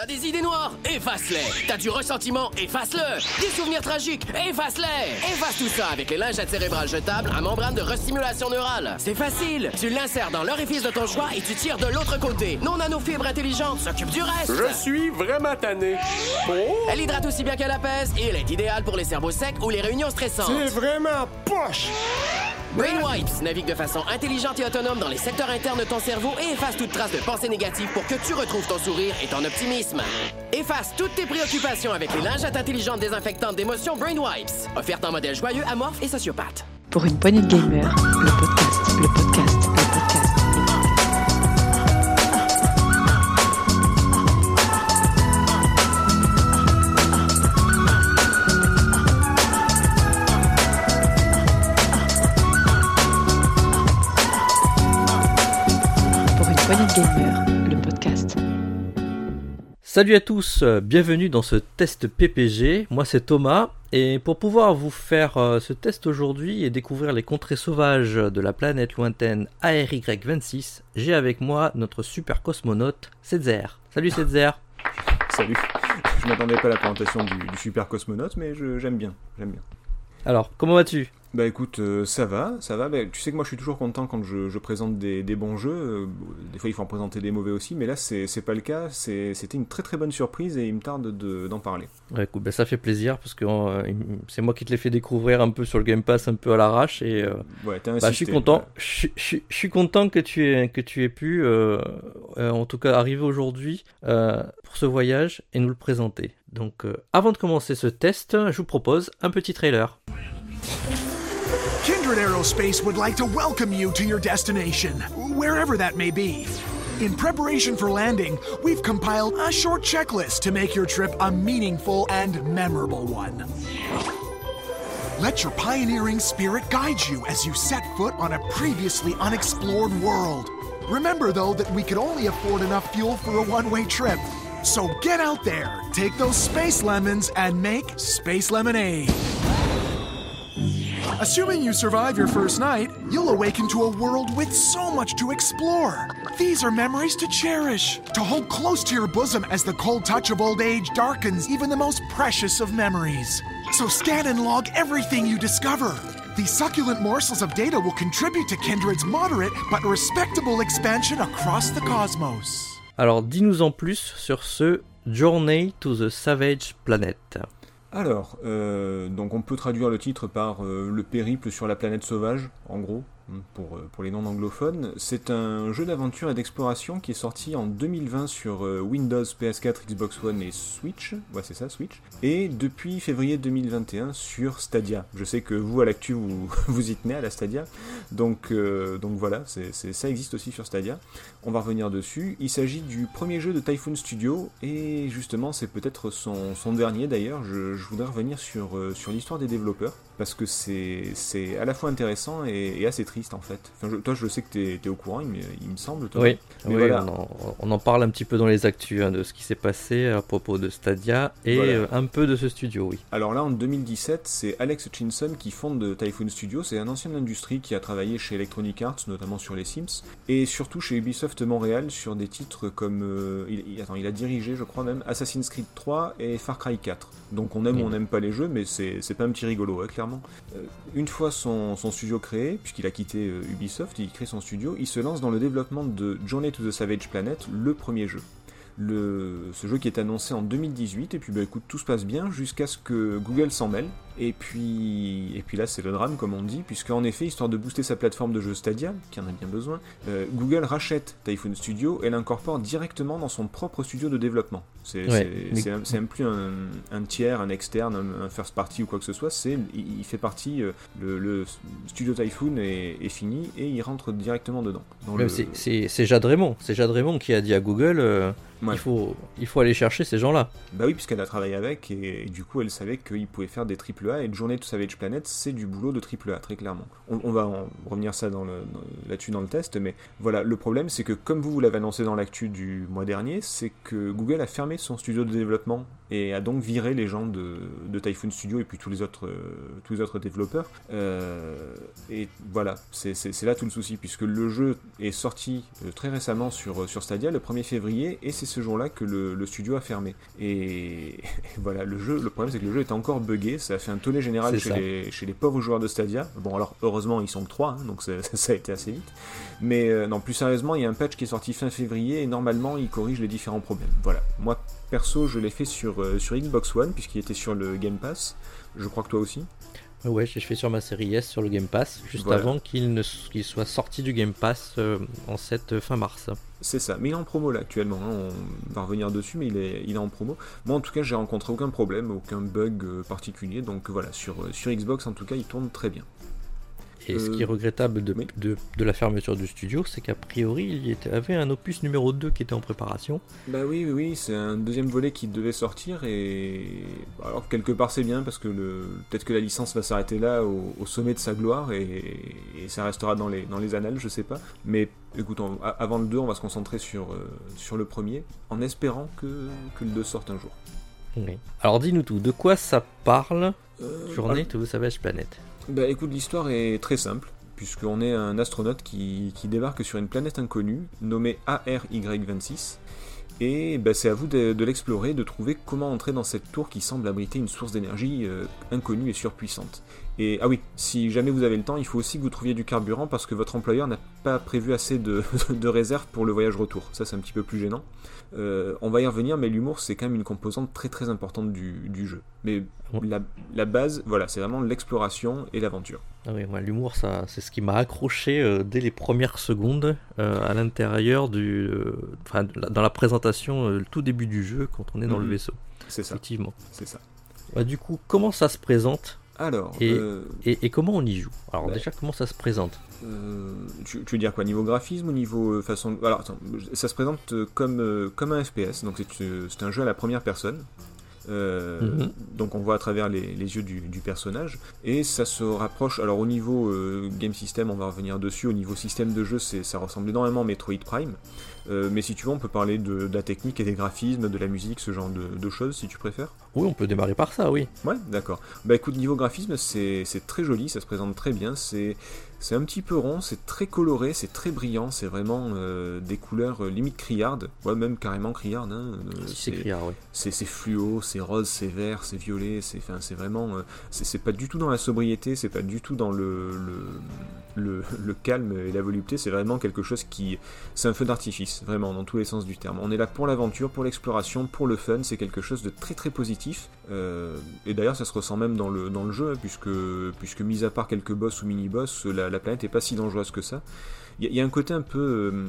T'as des idées noires? Efface-les. T'as du ressentiment? Efface-le. Des souvenirs tragiques? Efface-les. Efface tout ça avec les lingettes cérébrales jetables à membrane de restimulation neurale. C'est facile. Tu l'insères dans l'orifice de ton choix et tu tires de l'autre côté. Nos nanofibres intelligentes s'occupent du reste. Je suis vraiment tanné. Oh, Elle hydrate aussi bien qu'elle apaise et elle est idéale pour les cerveaux secs ou les réunions stressantes. c'est vraiment poche. Brainwipes navigue de façon intelligente et autonome dans les secteurs internes de ton cerveau et efface toute trace de pensée négative pour que tu retrouves ton sourire et ton optimisme. Efface toutes tes préoccupations avec les lingettes intelligentes désinfectantes d'émotions Brainwipes. Offerte en modèle joyeux, amorphe et sociopathe. Pour une poignée de gamers, le podcast, le podcast, le podcast. Salut à tous, euh, bienvenue dans ce test PPG. Moi c'est Thomas et pour pouvoir vous faire euh, ce test aujourd'hui et découvrir les contrées sauvages de la planète lointaine ARY26, j'ai avec moi notre super cosmonaute Cedzer. Salut Cedzer. Salut. Je m'attendais pas à la présentation du, du super cosmonaute, mais je- j'aime bien, j'aime bien. Alors, comment vas-tu? Bah écoute, euh, ça va, ça va. Bah, tu sais que moi je suis toujours content quand je, je présente des, des bons jeux. Euh, des fois il faut en présenter des mauvais aussi, mais là c'est pas le cas. C'était une très très bonne surprise et il me tarde de- d'en parler. Ouais, écoute, ben, ça fait plaisir parce que euh, c'est moi qui te l'ai fait découvrir un peu sur le Game Pass, un peu à l'arrache et euh, Ouais, t'as Bah, je insisté. suis content. ouais. Je, suis- je suis- je suis content que tu aies, que tu aies pu, en tout cas, arriver aujourd'hui pour ce voyage et nous le présenter. Donc, avant de commencer ce test, je vous propose un petit trailer. Aerospace would like to welcome you to your destination, wherever that may be. In preparation for landing, we've compiled a short checklist to make your trip a meaningful and memorable one. Let your pioneering spirit guide you as you set foot on a previously unexplored world. Remember, though, that we could only afford enough fuel for a one way trip. So get out there, take those space lemons, and make space lemonade. Assuming you survive your first night, you'll awaken to a world with so much to explore. These are memories to cherish, to hold close to your bosom as the cold touch of old age darkens even the most precious of memories. So scan and log everything you discover. These succulent morsels of data will contribute to Kindred's moderate but respectable expansion across the cosmos. Alors, dis-nous en plus sur ce Journey to the Savage Planet. Alors, euh, donc on peut traduire le titre par euh, le périple sur la planète sauvage, en gros, pour, euh, pour les non anglophones. C'est un jeu d'aventure et d'exploration qui est sorti en 2020 sur Windows, PS4, Xbox One et Switch. C'est ça, Switch. Et depuis février 2021 sur Stadia. Je sais que vous, à l'actu, vous, y tenez à la Stadia. Donc, voilà, ça existe aussi sur Stadia. On va revenir dessus. Il s'agit du premier jeu de Typhoon Studio et justement c'est peut-être son, son dernier d'ailleurs. Je, je voudrais revenir sur, euh, sur l'histoire des développeurs parce que c'est à la fois intéressant et, et assez triste en fait. Enfin, je- toi je sais que t'es es au courant, il me, il me semble. Toi. Oui, Mais oui voilà. on, en, on en parle un petit peu dans les actus hein, de ce qui s'est passé à propos de Stadia et Voilà. euh, un peu de ce studio, oui. Alors là, en 2017, c'est Alex Hutchinson qui fonde Typhoon Studio. C'est un ancien industrie qui a travaillé chez Electronic Arts, notamment sur les Sims, et surtout chez Ubisoft Montréal sur des titres comme. euh, il, il- attends, il a dirigé, je crois même, Assassin's Creed 3 et Far Cry 4. Donc on aime ou on n'aime pas les jeux, mais c'est c'est pas un petit rigolo, hein, clairement. Euh, une fois son, son studio créé, puisqu'il a quitté euh, Ubisoft, il crée son studio, il se lance dans le développement de Journey to the Savage Planet, le premier jeu le, ce jeu qui est annoncé en 2018 et puis bah écoute tout se passe bien jusqu'à ce que Google s'en mêle et puis et puis là c'est le drame comme on dit puisque en effet histoire de booster sa plateforme de jeu Stadia qui en a bien besoin euh, Google rachète Typhoon Studio et l'incorpore directement dans son propre studio de développement c'est Ouais, mais- même plus un, un tiers un externe un, un first party ou quoi que ce soit c'est il, il fait partie euh, le, le studio Typhoon est, est fini et il rentre directement dedans le- c'est- Jade Raymond, c'est Jade Raymond qui a dit à Google euh, Ouais. il, faut, il faut aller chercher ces gens-là. Bah oui, puisqu'elle a travaillé avec, et, et du coup, elle savait qu'il pouvait faire des triple Et Journée to Savage Planet, c'est du boulot de AAA, très clairement. On, va en revenir ça là-dessus dans le test, mais voilà, le problème c'est que comme vous, vous l'avez annoncé dans l'actu du mois dernier, c'est que Google a fermé son studio de développement et a donc viré les gens de, de Typhoon Studio et puis tous les autres, euh, tous les autres développeurs. Euh, et voilà, c'est là tout le souci, puisque le jeu est sorti euh, très récemment sur, sur Stadia le 1er février, et c'est ce jour-là que le, le studio a fermé. Et, voilà, le jeu, le problème c'est que le jeu est encore buggé, ça a fait un tollé général chez les, chez les pauvres joueurs de Stadia. Bon, alors heureusement ils sont que 3, donc ça, ça a été assez vite. Mais euh, non, plus sérieusement, il y a un patch qui est sorti fin février, et normalement il corrige les différents problèmes. Voilà, moi perso je l'ai fait sur, euh, sur Xbox One, puisqu'il était sur le Game Pass. Je crois que toi aussi. Ouais, j'ai fait sur ma série S sur le Game Pass, juste Voilà. avant qu'il ne qu'il soit sorti du Game Pass euh, en cette fin mars. C'est ça, mais il est en promo là actuellement, hein, on va revenir dessus, mais il est, il est en promo. Moi en tout cas j'ai rencontré aucun problème, aucun bug euh, particulier, donc voilà, sur, euh, sur Xbox en tout cas il tourne très bien. Et ce Euh, qui est regrettable de, oui. de, de la fermeture du studio, c'est qu'a priori, il y était- avait un opus numéro 2 qui était en préparation. Bah oui, oui, oui, c'est un deuxième volet qui devait sortir et alors quelque part c'est bien parce que le... peut-être que la licence va s'arrêter là au, au sommet de sa gloire et... et ça restera dans les, dans les annales, je sais pas. Mais écoute, on- avant le 2, on va se concentrer sur, euh, sur le premier en espérant que, que le 2 sorte un jour. Oui. Alors dis-nous tout, de quoi ça parle Euh, Journée to Savage Planet Bah écoute, l'histoire est très simple, puisqu'on est un astronaute qui, débarque sur une planète inconnue, nommée ARY26, et bah, c'est à vous de, de l'explorer, de trouver comment entrer dans cette tour qui semble abriter une source d'énergie euh, inconnue et surpuissante. Et ah oui, si jamais vous avez le temps, il faut aussi que vous trouviez du carburant, parce que votre employeur n'a pas prévu assez de, de réserve pour le voyage retour. Ça c'est un petit peu plus gênant. Euh, on va y revenir, mais l'humour c'est quand même une composante très très importante du, du jeu. Mais Ouais. la, la base, voilà, c'est vraiment l'exploration et l'aventure. Ah oui, moi, l'humour, ça, c'est ce qui m'a accroché euh, dès les premières secondes euh, à l'intérieur du, enfin, dans la présentation, le tout début du jeu, quand on est dans le Mhm. vaisseau. C'est ça, Effectivement. c'est ça. Bah, du coup, comment ça se présente? Alors, Et- euh, et, et comment on y joue Alors Bah. déjà, comment ça se présente euh, tu, tu veux dire quoi Niveau graphisme ou niveau euh, façon... Alors, attends, ça se présente comme, comme un FPS, donc c'est c'est un jeu à la première personne. Euh, Mhm. Donc on voit à travers les, les yeux du, du personnage et ça se rapproche. Alors au niveau game system, on va revenir dessus. Au niveau système de jeu, c'est ça ressemble énormément à Metroid Prime. Euh, mais si tu veux, on peut parler de, de la technique et des graphismes, de la musique, ce genre de, de choses, si tu préfères. Oui, on peut démarrer par ça, oui. Ouais, d'accord. Bah écoute, niveau graphisme, c'est c'est très joli, ça se présente très bien, c'est c'est un petit peu rond, c'est très coloré, c'est très brillant, c'est vraiment euh, des couleurs euh, limite criardes, ouais, même carrément criardes. Hein, euh, c'est criard, oui. c'est fluo, c'est rose, c'est vert, c'est violet, c'est c'est vraiment c'est pas du tout dans la sobriété, c'est pas du tout dans le le, le, le calme et la volupté, c'est vraiment quelque chose qui c'est un feu d'artifice, vraiment dans tous les sens du terme. On est là pour l'aventure, pour l'exploration, pour le fun, c'est quelque chose de très très positif. et d'ailleurs, ça se ressent même dans le dans le jeu, hein, puisque puisque mis à part quelques boss ou mini boss, la, la planète est pas si dangereuse que ça. Il y, a- il y a un côté un peu euh,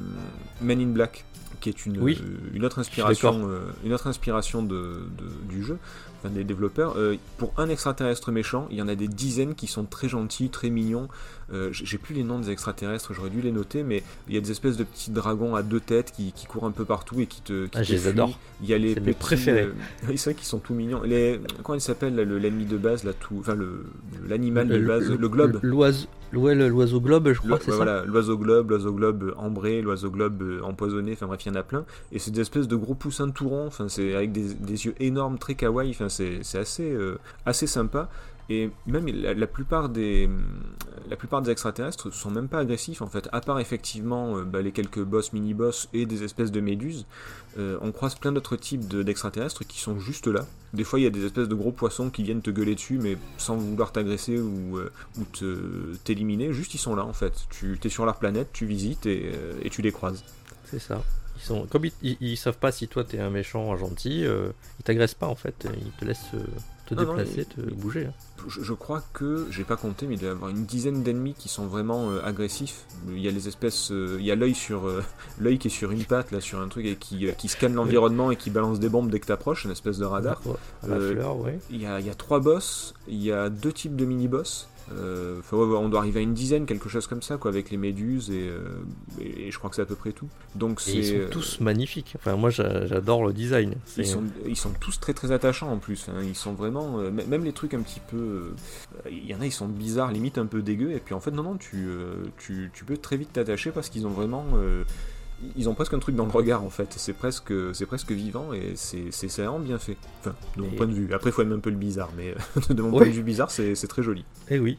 Man in Black qui est une, Oui. euh, une autre inspiration, euh, une autre inspiration de, de- du jeu, enfin des développeurs. Pour un extraterrestre méchant, il y en a des dizaines qui sont très gentils, très mignons. Euh, j'ai plus les noms des extraterrestres, j'aurais dû les noter, mais il y a des espèces de petits dragons à deux têtes qui, qui courent un peu partout et qui te. Qui Ah, te je les adore. Il y a les C'est mes petits, préférés. euh, c'est vrai qu'ils sont tout mignons. Les, comment il s'appelle l'ennemi de base là, tout, enfin le l'animal de base, le, globe? L'oiseau, ouais, l'oiseau globe, je crois, c'est ouais, ça voilà, l'oiseau globe, l'oiseau globe ambré, l'oiseau globe euh, empoisonné, enfin bref, il y en a plein. Et c'est des espèces de gros poussins tout ronds, enfin c'est avec des, des yeux énormes, très kawaii, enfin c'est c'est assez, euh, assez sympa. Et même la, plupart des la plupart des extraterrestres sont même pas agressifs en fait, à part effectivement euh, bah, les quelques boss, mini-boss et des espèces de méduses. euh, on croise plein d'autres types de- d'extraterrestres qui sont juste là. Des fois, il y a des espèces de gros poissons qui viennent te gueuler dessus, mais sans vouloir t'agresser ou, euh, t'éliminer. Juste, ils sont là en fait. Tu es sur leur planète, tu visites et, euh, tu les croises. C'est ça. Comme ils, ils- ils savent pas si toi t'es un méchant un gentil, ils t'agressent pas en fait, ils te laissent te Non, déplacer, te bouger. hein. Je, je crois que, j'ai pas compté, mais il doit y avoir une dizaine d'ennemis qui sont vraiment euh, agressifs. Il y a les espèces. euh, il y a l'œil sur euh, l'œil qui est sur une patte, là, sur un truc, et qui, qui scanne l'environnement et qui balance des bombes dès que t'approches, une espèce de radar. Ouais, à la fleur, ouais. Il y, a, il y a trois boss, il y a deux types de mini-boss. Euh, ouais, on doit arriver à une dizaine, quelque chose comme ça, quoi, avec les méduses et, euh, et, et je crois que c'est à peu près tout. Donc Et ils sont tous magnifiques. Enfin, moi, j'a- j'adore le design. Ils sont, ils sont tous très très attachants en plus. hein. Ils sont vraiment. euh, même les trucs un petit peu. euh, Il y en a, ils sont bizarres, limite un peu dégueux. Et puis en fait, non, non, tu, euh, tu, tu peux très vite t'attacher parce qu'ils ont vraiment. Ils ont presque un truc dans le regard en fait. C'est presque, c'est presque vivant et c'est vraiment bien fait. Enfin, de mon Et- point de vue. Après, il faut aimer un peu le bizarre, mais de mon point de vue bizarre, c'est c'est très joli. Eh oui,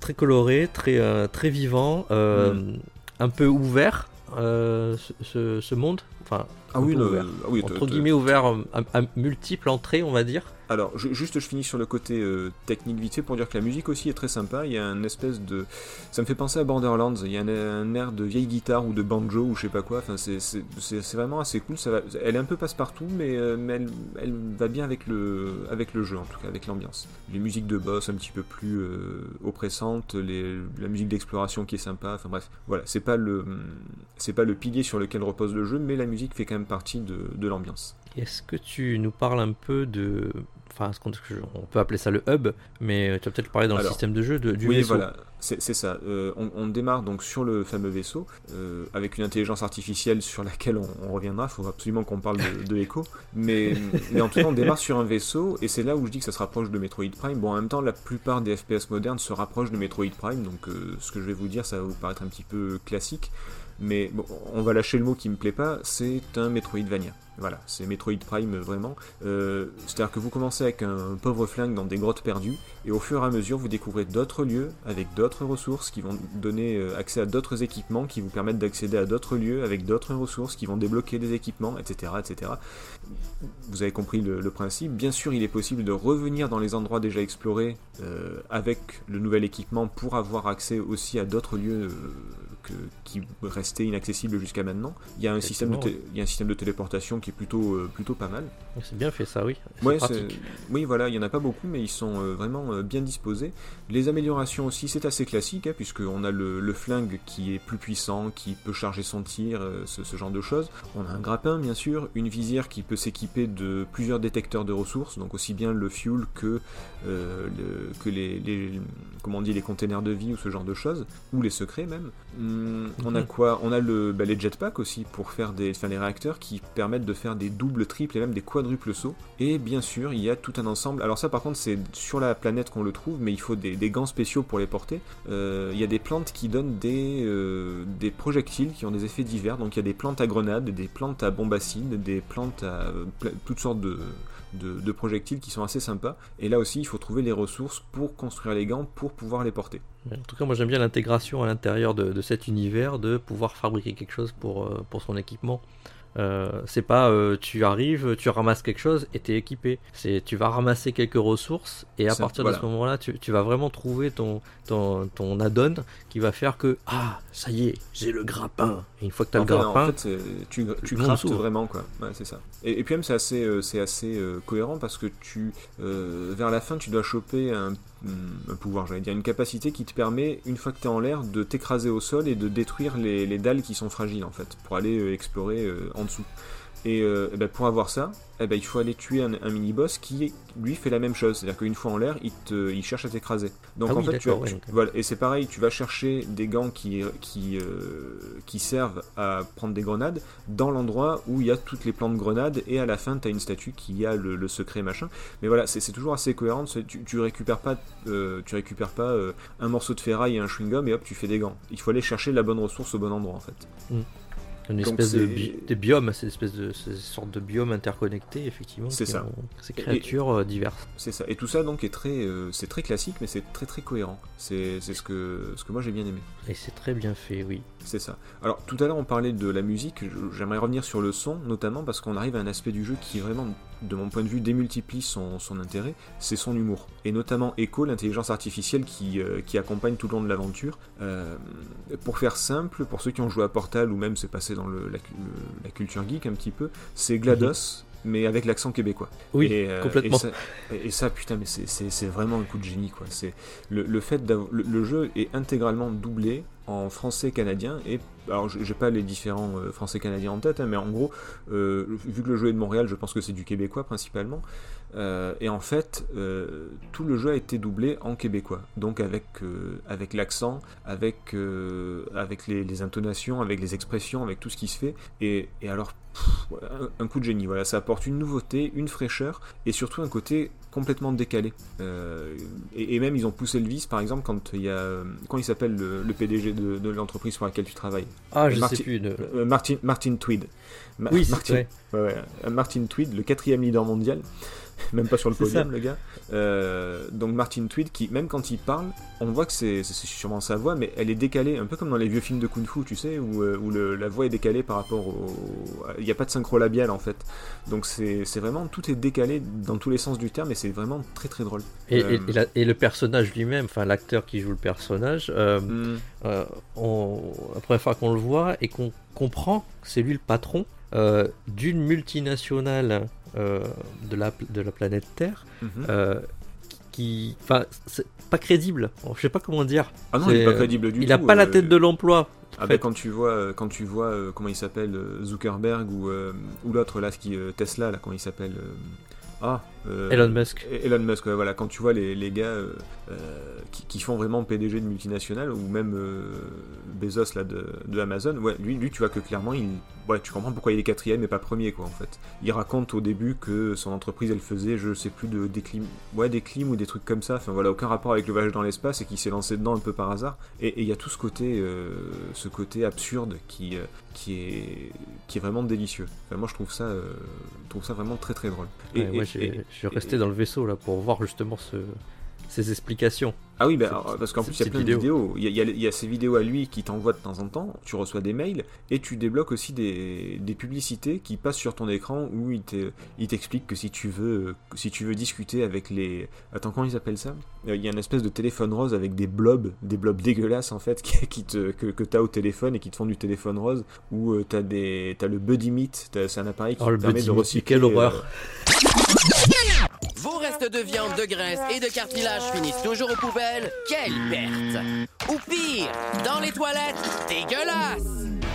très coloré, très, euh, très vivant, euh, Mm. un peu ouvert, euh, ce, monde. Enfin, Ah oui, peu le- ouvert. ah oui, entre guillemets ouvert à, à multiples entrées, on va dire. Alors, ju- juste, je finis sur le côté euh, technique vite fait pour dire que la musique aussi est très sympa. Il y a un espèce de. Ça me fait penser à Borderlands. Il y a un, air de vieille guitare ou de banjo ou je sais pas quoi. Enfin, c'est- vraiment assez cool. Ça va... Elle est un peu passe-partout, mais, euh, mais elle, elle va bien avec le, avec le jeu, en tout cas, avec l'ambiance. Les musiques de boss un petit peu plus euh, oppressantes, les... la musique d'exploration qui est sympa. Enfin bref, voilà. C'est pas, le... pas le pilier sur lequel repose le jeu, mais la musique fait quand même partie de, de l'ambiance. Est-ce que tu nous parles un peu de. Enfin, ce qu'on on peut appeler ça le hub, mais tu vas peut-être parler dans le système de jeu de, du oui, vaisseau. voilà, c'est c'est ça. Euh, on, on démarre donc sur le fameux vaisseau, euh, avec une intelligence artificielle sur laquelle on, on reviendra. Il faut absolument qu'on parle de, de Echo. Mais, mais en tout cas, on démarre sur un vaisseau, et c'est là où je dis que ça se rapproche de Metroid Prime. Bon, en même temps, la plupart des FPS modernes se rapprochent de Metroid Prime, donc euh, ce que je vais vous dire, ça va vous paraître un petit peu classique. Mais bon, on va lâcher le mot qui me plaît pas, c'est un Metroidvania. Voilà, c'est Metroid Prime vraiment. Euh, C'est-à-dire que vous commencez avec un pauvre flingue dans des grottes perdues, et au fur et à mesure, vous découvrez d'autres lieux avec d'autres ressources qui vont donner euh, accès à d'autres équipements qui vous permettent d'accéder à d'autres lieux avec d'autres ressources qui vont débloquer des équipements, etc. etc. Vous avez compris le, principe. Bien sûr, il est possible de revenir dans les endroits déjà explorés euh, avec le nouvel équipement pour avoir accès aussi à d'autres lieux. Que- qui restaient inaccessibles jusqu'à maintenant. Il y a un système de, Effectivement, té- il y a un système de téléportation qui est plutôt, euh, plutôt pas mal. C'est bien fait ça, oui. Ouais, oui, voilà, il y en a pas beaucoup, mais ils sont euh, vraiment euh, bien disposés. Les améliorations aussi, c'est assez classique, hein, puisqu'on a le, le flingue qui est plus puissant, qui peut charger son tir, ce, ce genre de choses. On a un grappin, bien sûr, une visière qui peut s'équiper de plusieurs détecteurs de ressources, donc aussi bien le fuel que, le- que les, les- comment on dit, les containers de vie ou ce genre de choses, ou les secrets même. Hum, on a quoi? On a le, bah, les jetpacks aussi pour faire des, enfin, les réacteurs qui permettent de faire des doubles, triples et même des quadruples sauts. Et bien sûr, il y a tout un ensemble. Alors ça, par contre, c'est sur la planète qu'on le trouve, mais il faut des, des gants spéciaux pour les porter. Euh, il y a des plantes qui donnent des, euh, des projectiles qui ont des effets divers. Donc il y a des plantes à grenades, des plantes à bombes acides, des plantes à euh, pla- toutes sortes de, de, de projectiles qui sont assez sympas. Et là aussi, il faut trouver les ressources pour construire les gants pour pouvoir les porter. En tout cas, moi j'aime bien l'intégration à l'intérieur de, de cet univers de pouvoir fabriquer quelque chose pour, euh, pour son équipement. Euh, c'est pas euh, tu arrives, tu ramasses quelque chose et t'es équipé. C'est tu vas ramasser quelques ressources et à partir voilà. de ce moment-là, tu, tu vas vraiment trouver ton, ton, ton add-on qui va faire que ah ça y est, j'ai le grappin. Et une fois que t'as le grappin, En fait, tu, tu craftes vraiment, quoi. Ouais, c'est ça. Et, et puis même, c'est assez, euh, c'est assez cohérent parce que tu, vers la fin, tu dois choper un, un pouvoir, j'allais dire, une capacité qui te permet, une fois que tu es en l'air, de t'écraser au sol et de détruire les, les dalles qui sont fragiles, en fait, pour aller euh, explorer euh, en dessous. Et euh, eh ben, pour avoir ça, eh ben, il faut aller tuer un, un mini-boss qui, lui, fait la même chose. C'est-à-dire qu'une fois en l'air, il, te, il cherche à t'écraser. Donc Ah en oui, fait, tu, ouais, tu- euh. voilà. Et c'est pareil, tu vas chercher des gants qui, qui, euh, qui servent à prendre des grenades dans l'endroit où il y a toutes les plantes grenades et à la fin, tu as une statue qui a le, le secret machin. Mais voilà, c'est toujours assez cohérent. Tu, tu récupères pas, euh, tu récupères pas un morceau de ferraille et un chewing-gum et hop, tu fais des gants. Il faut aller chercher la bonne ressource au bon endroit en fait. Une espèce de, bi- de biome, c'est une espèce de ces sortes de biomes interconnectés effectivement. C'est ça. ont ces créatures euh, diverses. C'est ça. Et tout ça donc est très, euh, c'est très classique, mais c'est très très cohérent. C'est ce que, ce que moi j'ai bien aimé. Et c'est très bien fait, oui. C'est ça. Alors tout à l'heure on parlait de la musique, j'aimerais revenir sur le son, notamment parce qu'on arrive à un aspect du jeu qui vraiment, de mon point de vue, démultiplie son, son intérêt, c'est son humour. Et notamment Echo, l'intelligence artificielle qui, euh, qui accompagne tout le long de l'aventure. Euh, pour faire simple, pour ceux qui ont joué à Portal ou même c'est passé dans le, la, le- la culture geek un petit peu, c'est GLaDOS. Mais avec l'accent québécois. Oui, Et, euh, complètement. Et ça, et ça, putain, mais c'est- vraiment un coup de génie, quoi. C'est le, le fait d'avoir le, le jeu est intégralement doublé en français canadien et alors j'ai pas les différents euh, français canadiens en tête, hein, mais en gros, euh, vu que le jeu est de Montréal, je pense que c'est du québécois principalement. Euh, et en fait, tout le jeu a été doublé en québécois, donc avec, avec l'accent, avec, avec les, intonations, avec les expressions, avec tout ce qui se fait. Et, alors, un coup de génie, voilà, ça apporte une nouveauté, une fraîcheur, et surtout un côté complètement décalé. et, même ils ont poussé le vice, par exemple, quand il y a, quand il s'appelle le, PDG de, de l'entreprise pour laquelle tu travailles. Ah, je sais plus. Euh, Martin, Martin Tweed. oui, Martin, ouais. Ouais, Martin Tweed, le quatrième leader mondial. même pas sur le podium, le gars. Euh, donc Martin Tweed, qui même quand il parle, on voit que c'est sûrement sa voix, mais elle est décalée, un peu comme dans les vieux films de kung-fu, tu sais, où, euh, où le, la voix est décalée par rapport au. Il n'y a pas de synchro labial en fait. Donc c'est vraiment tout est décalé dans tous les sens du terme, et c'est vraiment très très drôle. Et, et, euh, et, le personnage lui-même, enfin l'acteur qui joue le personnage, hmm. on, la première fois qu'on le voit et qu'on comprend que c'est lui le patron. d'une multinationale de, la, de la planète Terre, mhm. euh, qui. Enfin, c'est pas crédible. Je sais pas comment dire. Ah non, il est pas crédible du tout. Il a pas la tête euh, de l'emploi. Ah ben, quand tu vois, quand tu vois comment il s'appelle Zuckerberg ou, ou l'autre là, qui Tesla là, comment il s'appelle ah, Elon Musk. Elon Musk, voilà. Quand tu vois les, les gars qui, font vraiment PDG de multinationales ou même Bezos là de, de, Amazon, ouais, lui, lui, tu vois que clairement, il, ouais, tu comprends pourquoi il est quatrième et pas premier, quoi, en fait. Il raconte au début que son entreprise, elle faisait, je sais plus, de, des, clim... ouais, des clims ou des trucs comme ça. Enfin, voilà, aucun rapport avec le voyage dans l'espace et qu'il s'est lancé dedans un peu par hasard. Et il y a tout ce côté, euh, ce côté absurde qui, euh, qui, est, qui est vraiment délicieux. moi, je trouve ça, euh, je trouve ça vraiment très très drôle. Et, moi, je suis resté dans le vaisseau là pour voir justement ce, ces explications. Ah oui, bah, parce qu'en plus il y a plein de vidéos. Il y, a, ces vidéos à lui qui t'envoient de temps en temps, tu reçois des mails et tu débloques aussi des, publicités qui passent sur ton écran où il t'explique que si tu veux si tu veux discuter avec les... Attends, comment ils appellent ça? Euh, Il y a une espèce de téléphone rose avec des blobs, des blobs dégueulasses en fait, qui, te, que, que tu as au téléphone et qui te font du téléphone rose, ou euh, tu as, as le Buddy Meet, c'est un appareil qui oh, te permet de recycler... Quelle horreur euh, vos restes de viande, de graisse et de cartilage finissent toujours aux poubelles. Quelle perte! Ou pire, dans les toilettes, dégueulasse!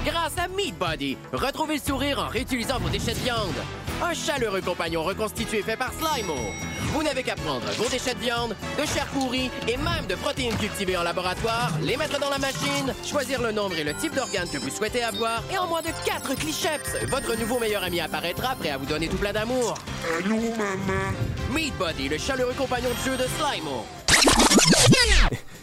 Grâce à Meat Body, retrouvez le sourire en réutilisant vos déchets de viande. Un chaleureux compagnon reconstitué fait par Slimo. Vous n'avez qu'à prendre vos déchets de viande, de chair pourrie et même de protéines cultivées en laboratoire, les mettre dans la machine, choisir le nombre et le type d'organe que vous souhaitez avoir, et en moins de 4 clichés, votre nouveau meilleur ami apparaîtra prêt à vous donner tout plein d'amour. Allô, maman? Meat Body, le chaleureux compagnon de jeu de Slimo.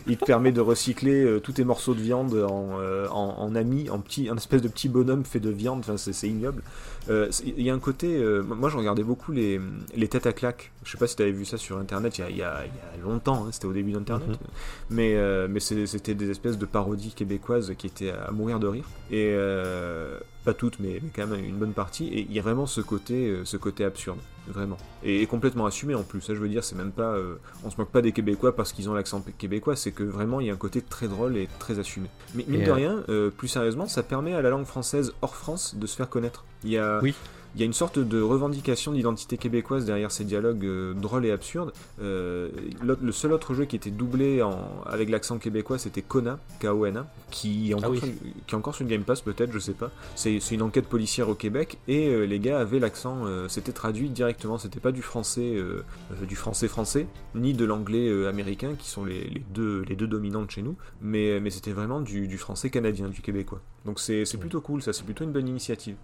Il te permet de recycler euh, tous tes morceaux de viande en, euh, en, en, ami, en petit, un espèce de petit bonhomme fait de viande. Enfin, c'est ignoble. Euh, il y a un côté. moi, je regardais beaucoup les, les têtes à claques. Je sais pas si tu avais vu ça sur internet il y a, il y a, il y a longtemps. Hein, c'était au début d'internet. Mhm. Mais, mais c'était des espèces de parodies québécoises qui étaient à mourir de rire. Et pas toutes, mais, mais, quand même une bonne partie. Et il y a vraiment ce côté, ce côté absurde, vraiment. Et, complètement assumé en plus. Ça, je veux dire, c'est même pas. on se moque pas des Québécois parce qu'ils ont l'accent québécois, c'est que vraiment il y a un côté très drôle et très assumé. Mais mine de rien, euh, plus sérieusement, ça permet à la langue française hors France de se faire connaître. Il y a, oui il y a une sorte de revendication d'identité québécoise derrière ces dialogues euh, drôles et absurdes. Euh, le seul autre jeu qui était doublé en, avec l'accent québécois, c'était Kona, K-O-N-A, qui, est encore ah sur, qui est encore sur le Game Pass peut-être, je sais pas. C'est une enquête policière au Québec et euh, les gars avaient l'accent, c'était traduit directement, c'était pas du français, du français français, ni de l'anglais américain qui sont les, les, deux, les deux dominantes chez nous, mais, mais c'était vraiment du, du français canadien, du québécois. Donc c'est plutôt cool, ça c'est plutôt une bonne initiative.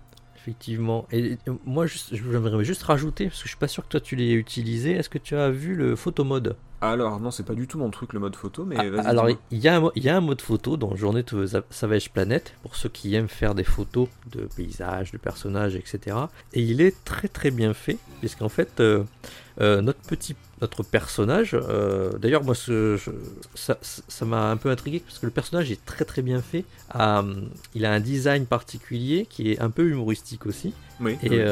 Effectivement. Et moi, j'aimerais juste rajouter, parce que je suis pas sûr que toi tu l'aies utilisé, est-ce que tu as vu le photo mode alors non, c'est pas du tout mon truc le mode photo, mais ah, Alors il y, a un, y a un mode photo dans Journée de Savage Planet pour ceux qui aiment faire des photos de paysages, de personnages, etc. Et il est très très bien fait, puisqu'en fait euh, euh, notre petit notre personnage, euh, d'ailleurs moi ce, ça m'a un peu intrigué parce que le personnage est très très bien fait. il a un design particulier qui est un peu humoristique aussi. Oui, et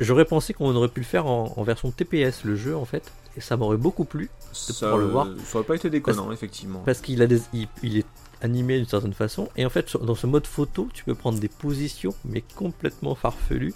j'aurais pensé qu'on aurait pu le faire en, en version TPS le jeu en fait et ça m'aurait beaucoup plu de pouvoir le voir. Ça aurait pas été déconnant, effectivement. Parce qu'il a des, il, est animé d'une certaine façon, et en fait, dans ce mode photo, tu peux prendre des positions, mais complètement farfelues,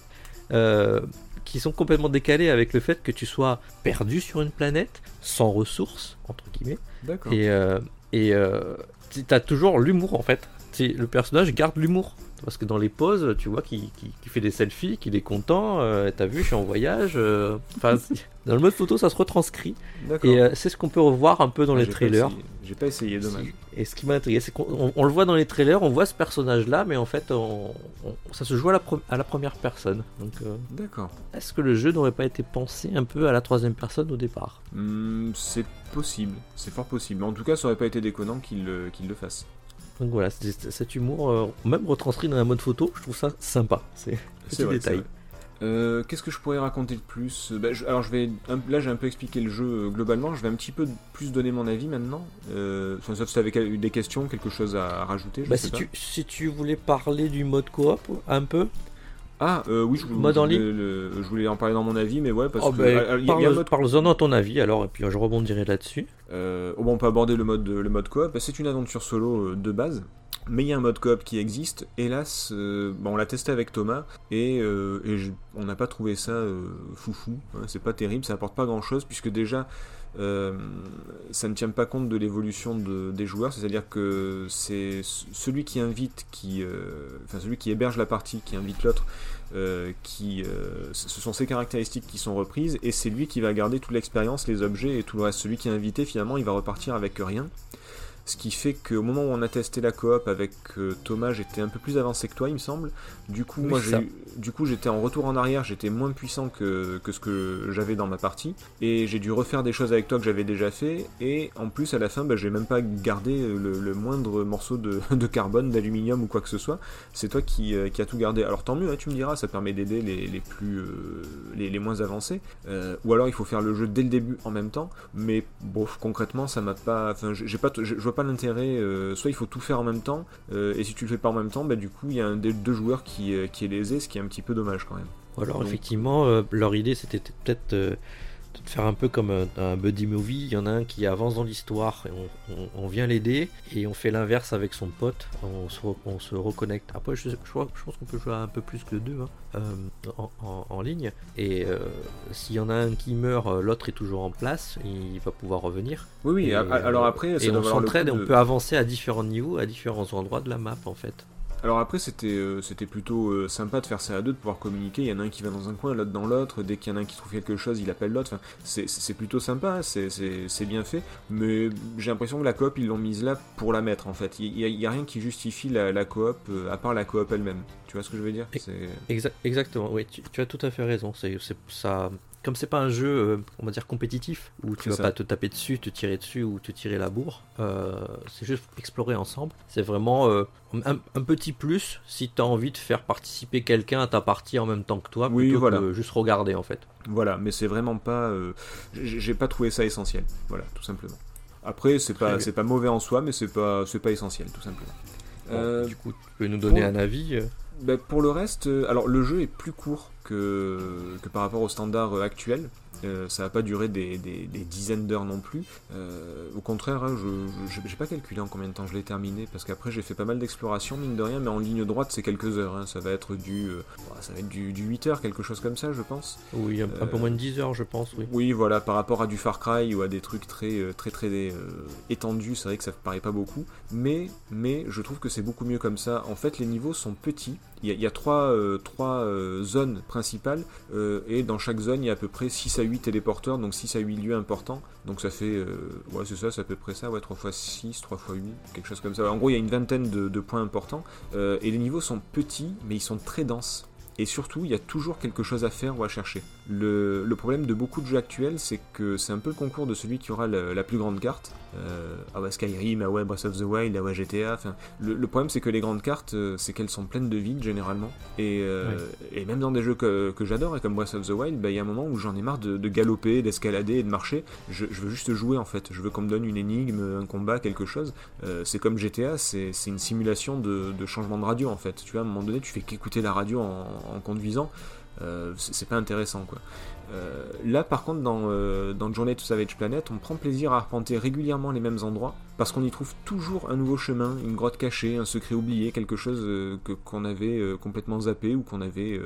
euh, qui sont complètement décalées avec le fait que tu sois perdu sur une planète, sans ressources, entre guillemets. D'accord. Et, euh, et euh, tu as toujours l'humour, en fait, le personnage garde l'humour. Parce que dans les poses, tu vois qu'il fait des selfies, qu'il est content. euh, T'as vu, je suis en voyage. euh, Enfin, dans le mode photo, ça se retranscrit. D'accord. Et euh, c'est ce qu'on peut revoir un peu dans Ah, les trailers. J'ai pas essayé, dommage. Et ce qui m'a intrigué, c'est qu'on on- on le voit dans les trailers, on voit ce personnage-là, mais en fait, on- on- ça se joue à la, pre- à la première personne. D'accord. est-ce que le jeu n'aurait pas été pensé un peu à la troisième personne au départ? Hmm, c'est possible, c'est fort possible. En tout cas, ça aurait pas été déconnant qu'il le fasse. Donc voilà, cet humour, euh, même retranscrit dans un mode photo, je trouve ça sympa. C'est petit vrai, détail. Euh, Qu'est-ce que je pourrais raconter de plus? Bah, je- Alors je vais, là j'ai un peu expliqué le jeu euh, globalement. Je vais un petit peu plus donner mon avis maintenant. Euh, enfin, sauf si tu avais eu des questions, quelque chose à rajouter. je Bah, sais si, pas. tu, si tu voulais parler du mode coop un peu, Ah euh, oui, je, Mode je en voulais ligne le- je voulais en parler dans mon avis, mais ouais parce oh, que bah, alors, il y a- il y a un parle- mode parle-en dans ton avis alors, et puis je rebondirai là-dessus. Euh, bon, on peut aborder le mode, le mode coop. C'est une aventure solo euh, de base, mais il y a un mode coop qui existe. Hélas, euh, bon, on l'a testé avec Thomas et, euh, et je- on n'a pas trouvé ça euh, foufou. hein. c'est pas terrible, ça apporte pas grand chose puisque déjà. Euh, ça ne tient pas compte de l'évolution de- des joueurs, c'est-à-dire que c'est celui qui invite, qui, euh, enfin celui qui héberge la partie, qui invite l'autre, euh, qui, ce sont ses caractéristiques qui sont reprises et c'est lui qui va garder toute l'expérience, les objets et tout le reste. Celui qui est invité, finalement, il va repartir avec rien. Ce qui fait qu'au moment où on a testé la coop avec euh, Thomas, j'étais un peu plus avancé que toi, il me semble. Du coup, Oui, moi, j'ai du coup, j'étais en retour en arrière, j'étais moins puissant que, que ce que j'avais dans ma partie, et j'ai dû refaire des choses avec toi que j'avais déjà fait. Et en plus, à la fin, bah, j'ai même pas gardé le, le moindre morceau de, de carbone, d'aluminium ou quoi que ce soit. C'est toi qui, euh, qui a tout gardé. Alors tant mieux, hein, tu me diras, ça permet d'aider les, les plus euh, les, les moins avancés. Ou alors il faut faire le jeu dès le début en même temps. Mais bon, concrètement, ça m'a pas. Enfin, j'ai pas, je, je vois pas l'intérêt. euh, soit il faut tout faire en même temps, euh, et si tu le fais pas en même temps, bah du coup il y a un des deux joueurs qui, euh, qui est lésé, ce qui est un petit peu dommage quand même. Alors, effectivement, euh, leur idée c'était peut-être euh, faire un peu comme un, un buddy movie. Il y en a un qui avance dans l'histoire et on, on- on vient l'aider, et on fait l'inverse avec son pote. On se, re- on se reconnecte. Après, je, je crois- je pense qu'on peut jouer à un peu plus que deux hein, euh, en, en- en ligne. Et euh, s'il y en a un qui meurt, euh, l'autre est toujours en place, il va pouvoir revenir. Oui, oui. Et, alors euh, après, ça et on s'entraide et on de- peut avancer à différents niveaux, à différents endroits de la map en fait. Alors après, c'était euh, c'était plutôt euh, sympa de faire ça à deux, de pouvoir communiquer. Il y en a un qui va dans un coin, l'autre dans l'autre. Dès qu'il y en a un qui trouve quelque chose, il appelle l'autre. Enfin, c'est- plutôt sympa, c'est- bien fait. Mais j'ai l'impression que la coop, ils l'ont mise là pour la mettre en fait. Il n'y a, il y a rien qui justifie la, la coop, euh, à part la coop elle-même. Tu vois ce que je veux dire? Exactement, oui, tu, tu as tout à fait raison. C'est- ça, comme c'est pas un jeu, euh, on va dire compétitif, où tu vas ça. pas te taper dessus, te tirer dessus ou te tirer la bourre. euh, c'est juste explorer ensemble. C'est vraiment euh, un, un petit plus si tu as envie de faire participer quelqu'un à ta partie en même temps que toi, Oui, plutôt voilà. que juste regarder en fait. Voilà, mais c'est vraiment pas. euh, j'ai pas trouvé ça essentiel. Voilà, tout simplement. Après, c'est pas, c'est pas mauvais en soi, mais c'est pas, c'est pas essentiel, tout simplement. Bon, du coup, tu peux nous donner un avis. Bah, pour le reste, euh, alors le jeu est plus court que, que par rapport au standard euh, actuel. Euh, ça va pas durer des, des- des dizaines d'heures non plus. Euh, au contraire, hein, je j'ai pas calculé en combien de temps je l'ai terminé parce qu'après j'ai fait pas mal d'exploration mine de rien, mais en ligne droite c'est quelques heures. hein. Ça va être du, euh, ça va être du, du 8 heures, quelque chose comme ça, je pense. oui, un, peu euh, moins de 10 heures, je pense, oui. Oui, voilà, par rapport à du Far Cry ou à des trucs très euh, très très euh, étendus, c'est vrai que ça paraît pas beaucoup, mais mais je trouve que c'est beaucoup mieux comme ça. En fait, les niveaux sont petits. Il y a, il euh, euh, zones principales euh, et dans chaque zone il y a à peu près 6 à 8 téléporteurs, donc 6 à 8 lieux importants. Donc ça fait, ouais c'est ça, c'est à peu près ça, ouais 3 x 6, 3 x 8, quelque chose comme ça. En gros il y a une vingtaine de, points importants et les niveaux sont petits mais ils sont très denses. Et surtout, il y a toujours quelque chose à faire ou à chercher. Le, le problème de beaucoup de jeux actuels, c'est que c'est un peu le concours de celui qui aura la, la plus grande carte. Euh, ah ouais, Skyrim, ah ouais, Breath of the Wild, ah ouais, GTA. Le, le problème, c'est que les grandes cartes, euh, c'est qu'elles sont pleines de vide généralement. Et, euh, et même dans des jeux que, que j'adore, et comme Breath of the Wild, bah, il y a un moment où j'en ai marre de, de galoper, d'escalader et de marcher. Je, je veux juste jouer en fait. Je veux qu'on me donne une énigme, un combat, quelque chose. Euh, c'est comme GTA, c'est c'est une simulation de, de changement de radio en fait. Tu vois, à un moment donné, tu fais qu'écouter la radio en, en conduisant. Euh, c'est pas intéressant quoi. Euh, là par contre dans, euh, Journey to Savage Planet on prend plaisir à arpenter régulièrement les mêmes endroits parce qu'on y trouve toujours un nouveau chemin, une grotte cachée, un secret oublié, quelque chose euh, que qu'on avait complètement zappé ou qu'on avait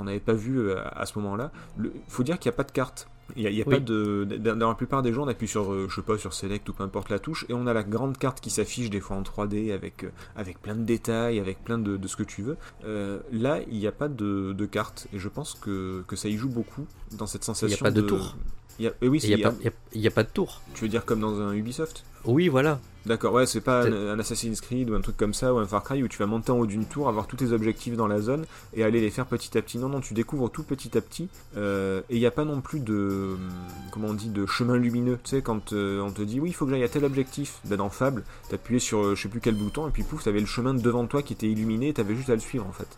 n'avait pas vu à, à ce moment-là. Il faut dire qu'il n'y a pas de carte. Il y a, il y a Oui. pas de. Dans la plupart des jeux, on appuie sur, euh, je sais pas, sur Select ou peu importe la touche, et on a la grande carte qui s'affiche des fois en 3D avec, euh, avec plein de détails, avec plein de, de ce que tu veux. Euh, là, il n'y a pas de, de carte, et je pense que, que ça y joue beaucoup dans cette sensation. pas de tour. Il y a, eh oui, Il n'y a, y a- pas- a- de tour. tu veux dire comme dans un Ubisoft? Oui, voilà. D'accord, ouais, c'est pas un Assassin's Creed ou un truc comme ça, ou un Far Cry où tu vas monter en haut d'une tour, avoir tous tes objectifs dans la zone et aller les faire petit à petit. Non, non, tu découvres tout petit à petit. euh, et il n'y a pas non plus de. Comment on dit De chemin lumineux. Tu sais, quand euh, on te dit oui, il faut que j'aille à tel objectif, ben, dans Fable, t'appuyais sur euh, je sais plus quel bouton et puis pouf, t'avais le chemin devant toi qui était illuminé et t'avais juste à le suivre en fait.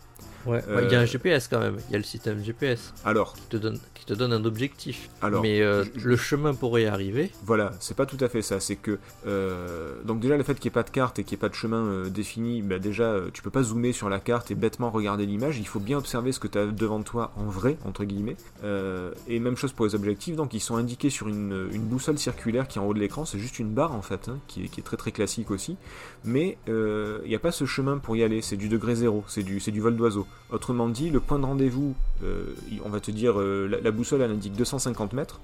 Ouais. Euh, Ouais, Il y a un GPS quand même. Il y a le système GPS Alors, qui te donne, qui te donne un objectif. alors. Mais euh, je- le chemin pour y arriver, Voilà, c'est pas tout à fait ça. C'est que euh, donc déjà le fait qu'il n'y ait pas de carte et qu'il n'y ait pas de chemin euh, défini, bah déjà euh, tu peux pas zoomer sur la carte et bêtement regarder l'image. Il faut bien observer ce que tu as devant toi en vrai entre guillemets. Euh, et même chose pour les objectifs. Donc ils sont indiqués sur une, une boussole circulaire qui est en haut de l'écran. C'est juste une barre en fait, hein, qui, est, qui est très très classique aussi. Mais euh, il n'y a pas ce chemin pour y aller. C'est du degré zéro. C'est du c'est du vol d'oiseau. Autrement dit, le point de rendez-vous, euh, on va te dire euh, la, la boussole elle indique 250 mètres.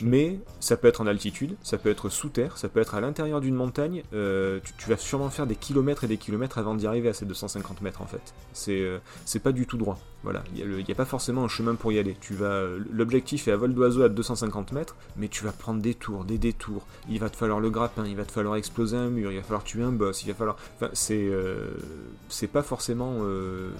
Mais ça peut être en altitude, ça peut être sous terre, ça peut être à l'intérieur d'une montagne. euh, tu, vas sûrement faire des kilomètres et des kilomètres avant d'y arriver à ces 250 mètres en fait. C'est euh, c'est pas du tout droit. Voilà, il n'y a, pas forcément un chemin pour y aller. Tu vas, l'objectif est à vol d'oiseau à 250 mètres, mais tu vas prendre des tours, des détours. Il va te falloir le grappin, il va te falloir exploser un mur, il va falloir tuer un boss, il va falloir. Enfin, c'est euh, pas forcément.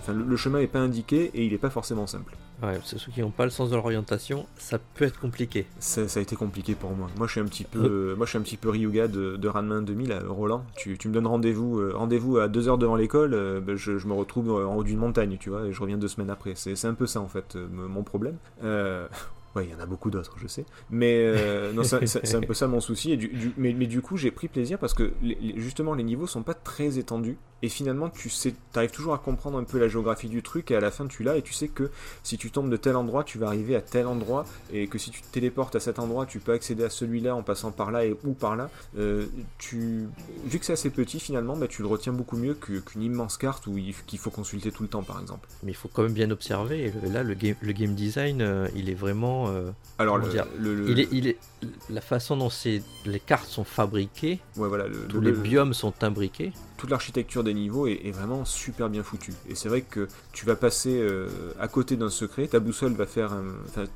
Enfin, le, le chemin est pas indiqué et il est pas forcément simple. Ouais, ceux qui n'ont pas le sens de l'orientation, ça peut être compliqué. Ça, ça a été compliqué pour moi. Moi, je suis un petit peu, euh, moi, je suis un petit peu Ryuga de, de Ranma 2000, là, Roland. Tu, tu me donnes rendez-vous, euh, rendez-vous à deux heures devant l'école, euh, ben, je, je me retrouve en haut d'une montagne, tu vois, et je reviens deux semaines après. C'est un peu ça en fait, euh, mon problème. Euh, Ouais, il y en a beaucoup d'autres, je sais. Mais euh, non, c'est un peu ça mon souci. Et du, du- mais, mais du coup, j'ai pris plaisir parce que les- les- justement, les niveaux sont pas très étendus. Et finalement, tu sais, arrives toujours à comprendre un peu la géographie du truc. Et à la fin, tu l'as. Et tu sais que si tu tombes de tel endroit, tu vas arriver à tel endroit. Et que si tu te téléportes à cet endroit, tu peux accéder à celui-là en passant par là et ou par là. Euh, tu, vu que c'est assez petit, finalement, bah, tu le retiens beaucoup mieux qu'une immense carte où il- qu'il faut consulter tout le temps, par exemple. Mais il faut quand même bien observer. Et le- là, le game, le game design, euh, il est vraiment. euh, Alors, le, dire le- le- il est, il est, la façon dont les cartes sont fabriquées, ouais, voilà, tous le- les biomes sont imbriqués. Toute l'architecture des niveaux est, est vraiment super bien foutue. Et c'est vrai que tu vas passer euh, à côté d'un secret, ta boussole va faire un,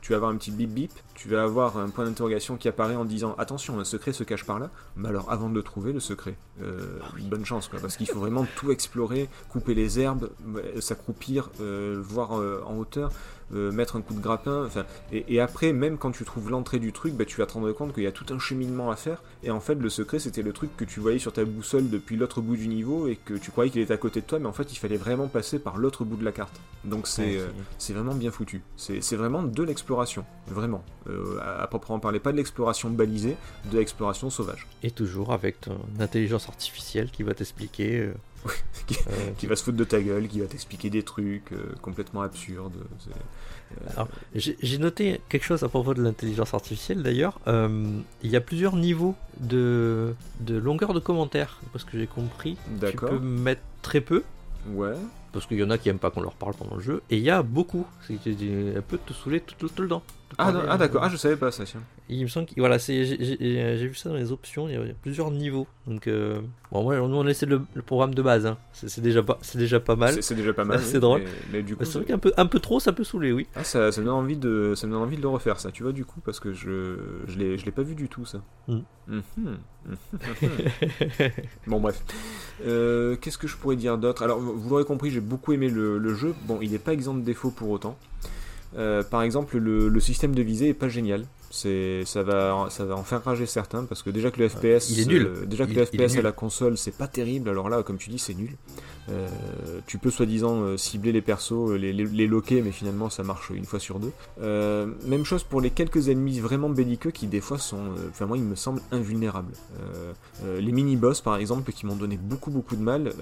tu vas avoir un petit bip bip, tu vas avoir un point d'interrogation qui apparaît en disant attention, un secret se cache par là. Mais alors avant de le trouver, le secret, euh, bonne chance quoi, parce qu'il faut vraiment tout explorer, couper les herbes, s'accroupir, euh, voir en hauteur. Euh, mettre un coup de grappin, enfin, et, et après, même quand tu trouves l'entrée du truc, bah, tu vas te rendre compte qu'il y a tout un cheminement à faire, et en fait, le secret, c'était le truc que tu voyais sur ta boussole depuis l'autre bout du niveau, et que tu croyais qu'il était à côté de toi, mais en fait, il fallait vraiment passer par l'autre bout de la carte. Donc c'est Ouais, euh, c'est vraiment bien foutu. C'est c'est vraiment de l'exploration, vraiment. Euh, à, à proprement parler, pas de l'exploration balisée, de l'exploration sauvage. Et toujours avec ton intelligence artificielle qui va t'expliquer. Euh, Qui- euh, Qui va se foutre de ta gueule, qui va t'expliquer des trucs euh, complètement absurdes. Alors, j'ai noté quelque chose à propos de l'intelligence artificielle d'ailleurs. Euh, il y a plusieurs niveaux de, de longueur de commentaires, parce que j'ai compris. Tu peux mettre très peu, Ouais. parce qu'il y en a qui aiment pas qu'on leur parle pendant le jeu, et il y a beaucoup. Elle peut te saouler tout, tout- tout le temps. Ah, non, ah euh, d'accord, ah je savais pas ça, tiens. Il me semble que voilà, j'ai- vu ça dans les options, il y a, a plusieurs niveaux. Donc euh, bon, nous on laissé le, le programme de base, hein. c'est déjà pas, déjà pas mal. C'est- déjà pas mal. C'est oui, drôle. Mais, mais du coup, Mais C'est vrai qu'un peu, un peu trop, ça peut saouler, oui. Ah, ça, ça me donne envie de, ça me donne envie de le refaire, ça. Tu vois, du coup, parce que je, je l'ai, je l'ai pas vu du tout, ça. Mm. Mhm, mhm, mhm. bon, bref. Euh, qu'est-ce que je pourrais dire d'autre? Alors, vous vous l'aurez compris, j'ai beaucoup aimé le, le jeu. Bon, il n'est pas exempt de défauts pour autant. Euh, par exemple, le, le système de visée est pas génial. C'est, ça va, ça va en faire rager certains parce que déjà que le FPS, il est nul. euh, déjà que Il- le FPS à la console, c'est pas terrible. Alors là, comme tu dis, c'est nul. Euh, tu peux soi-disant euh, cibler les persos, euh, les, les, loquer, mais finalement ça marche une fois sur deux. Même chose pour les quelques ennemis vraiment belliqueux qui des fois sont, enfin moi ils me semblent invulnérables. Les mini-boss par exemple qui m'ont donné beaucoup beaucoup de mal,